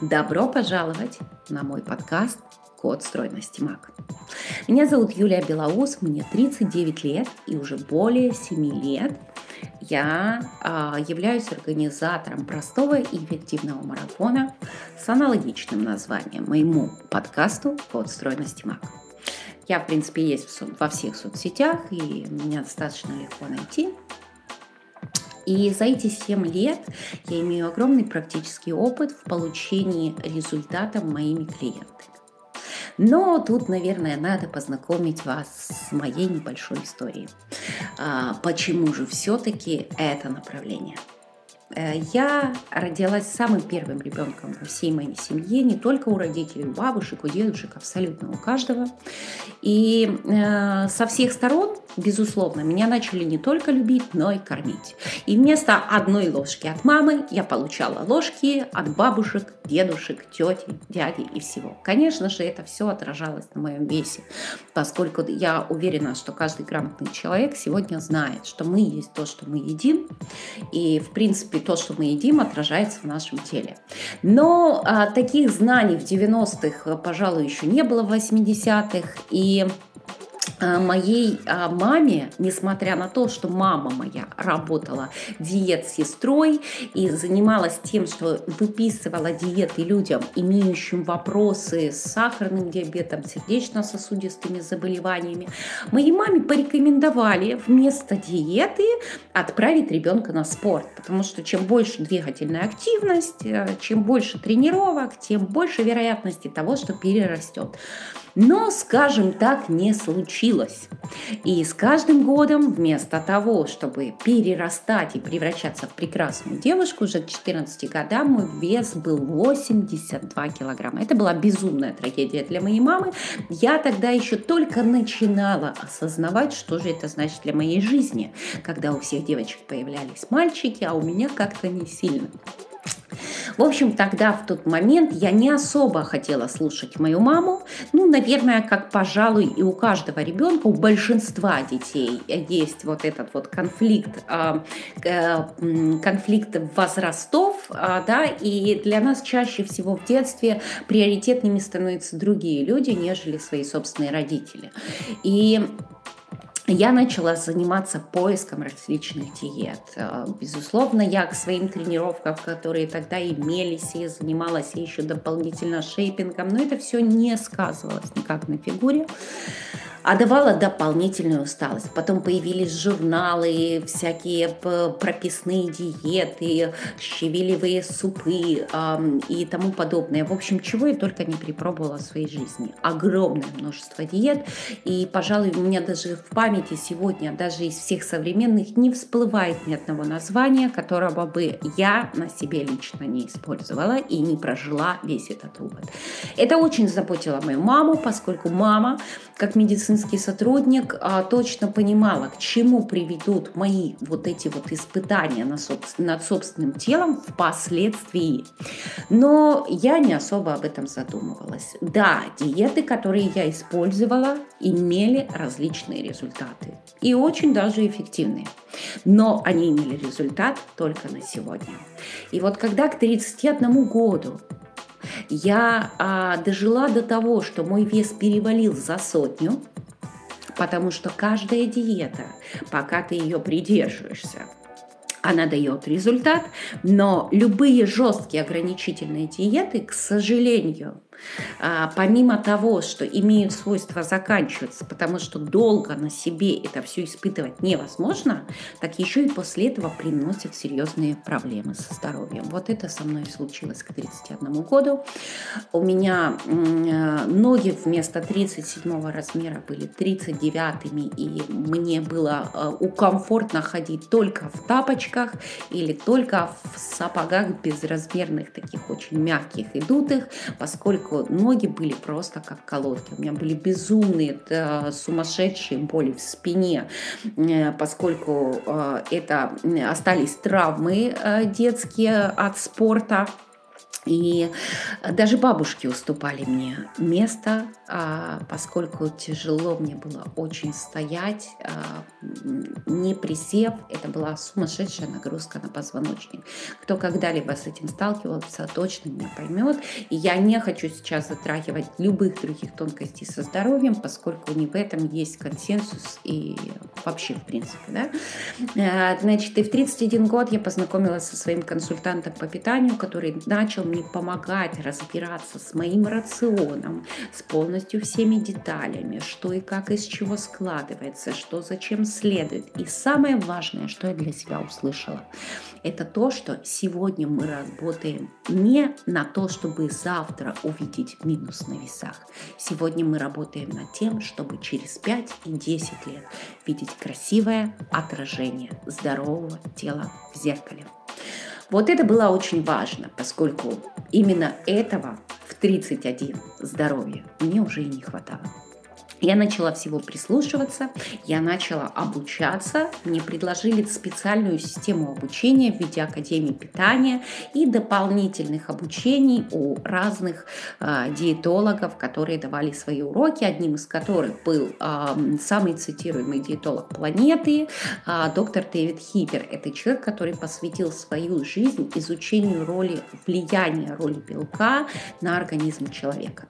Добро пожаловать на мой подкаст «Код стройности МАК». Меня зовут Юлия Белоус, мне 39 лет и уже более 7 лет я а, являюсь организатором простого и эффективного марафона с аналогичным названием моему подкасту «Код стройности МАК». Я, в принципе, есть во всех соцсетях, и меня достаточно легко найти. И за эти 7 лет я имею огромный практический опыт в получении результатов моими клиентами. Но тут, наверное, надо познакомить вас с моей небольшой историей. А, почему же все-таки это направление? Э, я родилась самым первым ребенком во всей моей семье, не только у родителей, у бабушек, у дедушек, абсолютно у каждого. И э, со всех сторон, безусловно, меня начали не только любить, но и кормить. И вместо одной ложки от мамы я получала ложки от бабушек, дедушек, тети, дяди и всего. Конечно же, это все отражалось на моем весе, поскольку я уверена, что каждый грамотный человек сегодня знает, что мы есть то, что мы едим. И, в принципе, то, что мы едим, отражается в нашем теле. Но а, таких знаний в 90-х, пожалуй, еще не было в 80-х. И моей а, маме, несмотря на то, что мама моя работала диет-сестрой и занималась тем, что выписывала диеты людям, имеющим вопросы с сахарным диабетом, сердечно-сосудистыми заболеваниями, моей маме порекомендовали вместо диеты отправить ребенка на спорт, потому что чем больше двигательная активность, э, чем больше тренировок, тем больше вероятности того, что перерастет. Но, скажем так, не случилось. И с каждым годом вместо того, чтобы перерастать и превращаться в прекрасную девушку, уже к 14 годам мой вес был 82 килограмма. Это была безумная трагедия для моей мамы. Я тогда еще только начинала осознавать, что же это значит для моей жизни, когда у всех девочек появлялись мальчики, а у меня как-то не сильно. В общем, тогда, в тот момент, я не особо хотела слушать мою маму. Ну, наверное, как, пожалуй, и у каждого ребенка, у большинства детей есть вот этот вот конфликт, а, э, конфликт возрастов, а, да, и для нас чаще всего в детстве приоритетными становятся другие люди, нежели свои собственные родители. И я начала заниматься поиском различных диет. Э, безусловно, я к своим тренировкам, которые тогда имелись, и занималась еще дополнительно шейпингом, но это все не сказывалось никак на фигуре а давала дополнительную усталость. Потом появились журналы, всякие прописные диеты, щавелевые супы э, и тому подобное. В общем, чего я только не припробовала в своей жизни. Огромное множество диет. И, пожалуй, у меня даже в памяти сегодня, даже из всех современных, не всплывает ни одного названия, которого бы я на себе лично не использовала и не прожила весь этот опыт. Это очень заботило мою маму, поскольку мама, как медицинский медицинский сотрудник а, точно понимала, к чему приведут мои вот эти вот испытания над собственным телом впоследствии. Но я не особо об этом задумывалась. Да, диеты, которые я использовала, имели различные результаты. И очень даже эффективные. Но они имели результат только на сегодня. И вот когда к 31 году я а, дожила до того, что мой вес перевалил за сотню, потому что каждая диета, пока ты ее придерживаешься, она дает результат, но любые жесткие ограничительные диеты, к сожалению, помимо того, что имеют свойство заканчиваться, потому что долго на себе это все испытывать невозможно, так еще и после этого приносят серьезные проблемы со здоровьем. Вот это со мной случилось к 31 году. У меня э, ноги вместо 37 размера были 39, и мне было э, комфортно ходить только в тапочках или только в сапогах безразмерных, таких очень мягких и дутых, поскольку поскольку ноги были просто как колодки. У меня были безумные, сумасшедшие боли в спине, э, поскольку э, это остались травмы э, детские от спорта. И даже бабушки уступали мне место, а, поскольку тяжело мне было очень стоять, а, не присев. Это была сумасшедшая нагрузка на позвоночник. Кто когда-либо с этим сталкивался, точно меня поймет. И я не хочу сейчас затрагивать любых других тонкостей со здоровьем, поскольку не в этом есть консенсус и вообще в принципе. Да? А, значит, и в 31 год я познакомилась со своим консультантом по питанию, который начал мне помогать разбираться с моим рационом, с полностью всеми деталями, что и как из чего складывается, что зачем следует. И самое важное, что я для себя услышала, это то, что сегодня мы работаем не на то, чтобы завтра увидеть минус на весах. Сегодня мы работаем над тем, чтобы через 5 и 10 лет видеть красивое отражение здорового тела в зеркале. Вот это было очень важно, поскольку именно этого в 31 здоровья мне уже и не хватало. Я начала всего прислушиваться, я начала обучаться. Мне предложили специальную систему обучения в виде Академии питания и дополнительных обучений у разных э, диетологов, которые давали свои уроки, одним из которых был э, самый цитируемый диетолог планеты, э, доктор Дэвид Хипер. Это человек, который посвятил свою жизнь изучению роли, влияния роли белка на организм человека.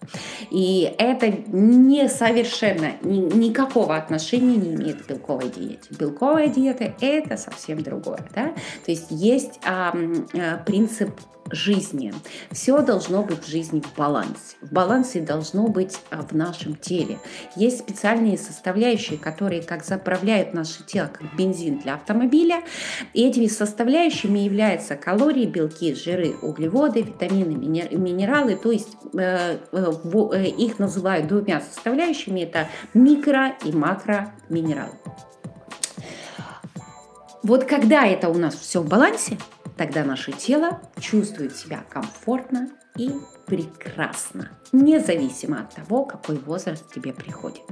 И это не совершенно совершенно ни, никакого отношения не имеет к белковой диете. Белковая диета – это совсем другое. Да? То есть есть а, принцип жизни. Все должно быть в жизни в балансе. В балансе должно быть а, в нашем теле. Есть специальные составляющие, которые как заправляют наше тело, как бензин для автомобиля. И этими составляющими являются калории, белки, жиры, углеводы, витамины, минералы. То есть э, э, э, их называют двумя составляющими. Это микро и макроминералы. Вот когда это у нас все в балансе, Тогда наше тело чувствует себя комфортно и прекрасно, независимо от того, какой возраст тебе приходит.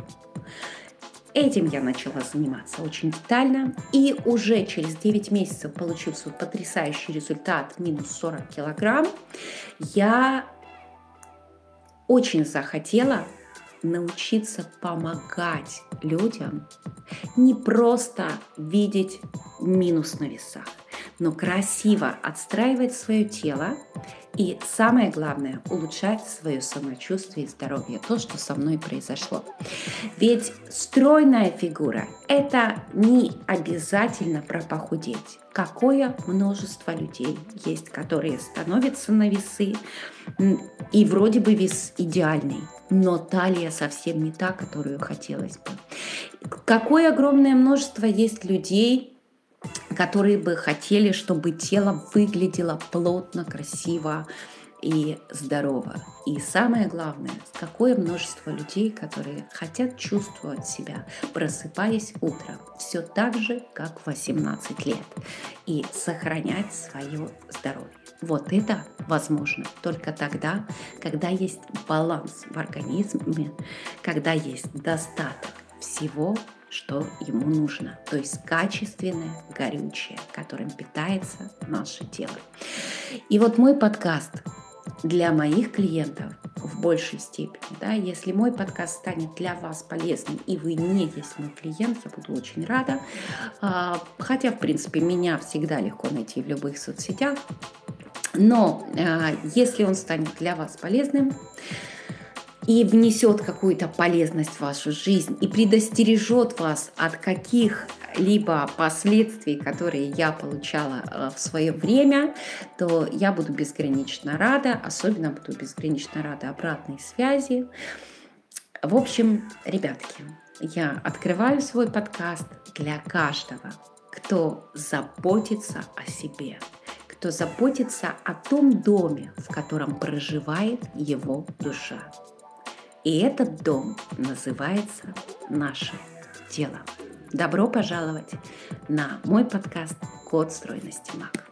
Этим я начала заниматься очень детально, и уже через 9 месяцев, получив свой потрясающий результат, минус 40 килограмм, я очень захотела научиться помогать людям не просто видеть минус на весах, но красиво отстраивать свое тело и самое главное, улучшать свое самочувствие и здоровье. То, что со мной произошло. Ведь стройная фигура – это не обязательно про похудеть. Какое множество людей есть, которые становятся на весы, и вроде бы вес идеальный, но талия совсем не та, которую хотелось бы. Какое огромное множество есть людей, которые бы хотели, чтобы тело выглядело плотно, красиво и здорово. И самое главное, какое множество людей, которые хотят чувствовать себя, просыпаясь утром, все так же, как в 18 лет, и сохранять свое здоровье. Вот это возможно только тогда, когда есть баланс в организме, когда есть достаток всего, что ему нужно. То есть качественное, горючее, которым питается наше тело. И вот мой подкаст для моих клиентов в большей степени. Да, если мой подкаст станет для вас полезным, и вы не есть мой клиент, я буду очень рада. А, хотя, в принципе, меня всегда легко найти в любых соцсетях. Но а, если он станет для вас полезным, и внесет какую-то полезность в вашу жизнь и предостережет вас от каких-либо последствий, которые я получала э, в свое время, то я буду безгранично рада, особенно буду безгранично рада обратной связи. В общем, ребятки, я открываю свой подкаст для каждого, кто заботится о себе, кто заботится о том доме, в котором проживает его душа. И этот дом называется «Наше тело». Добро пожаловать на мой подкаст «Код стройности МАК».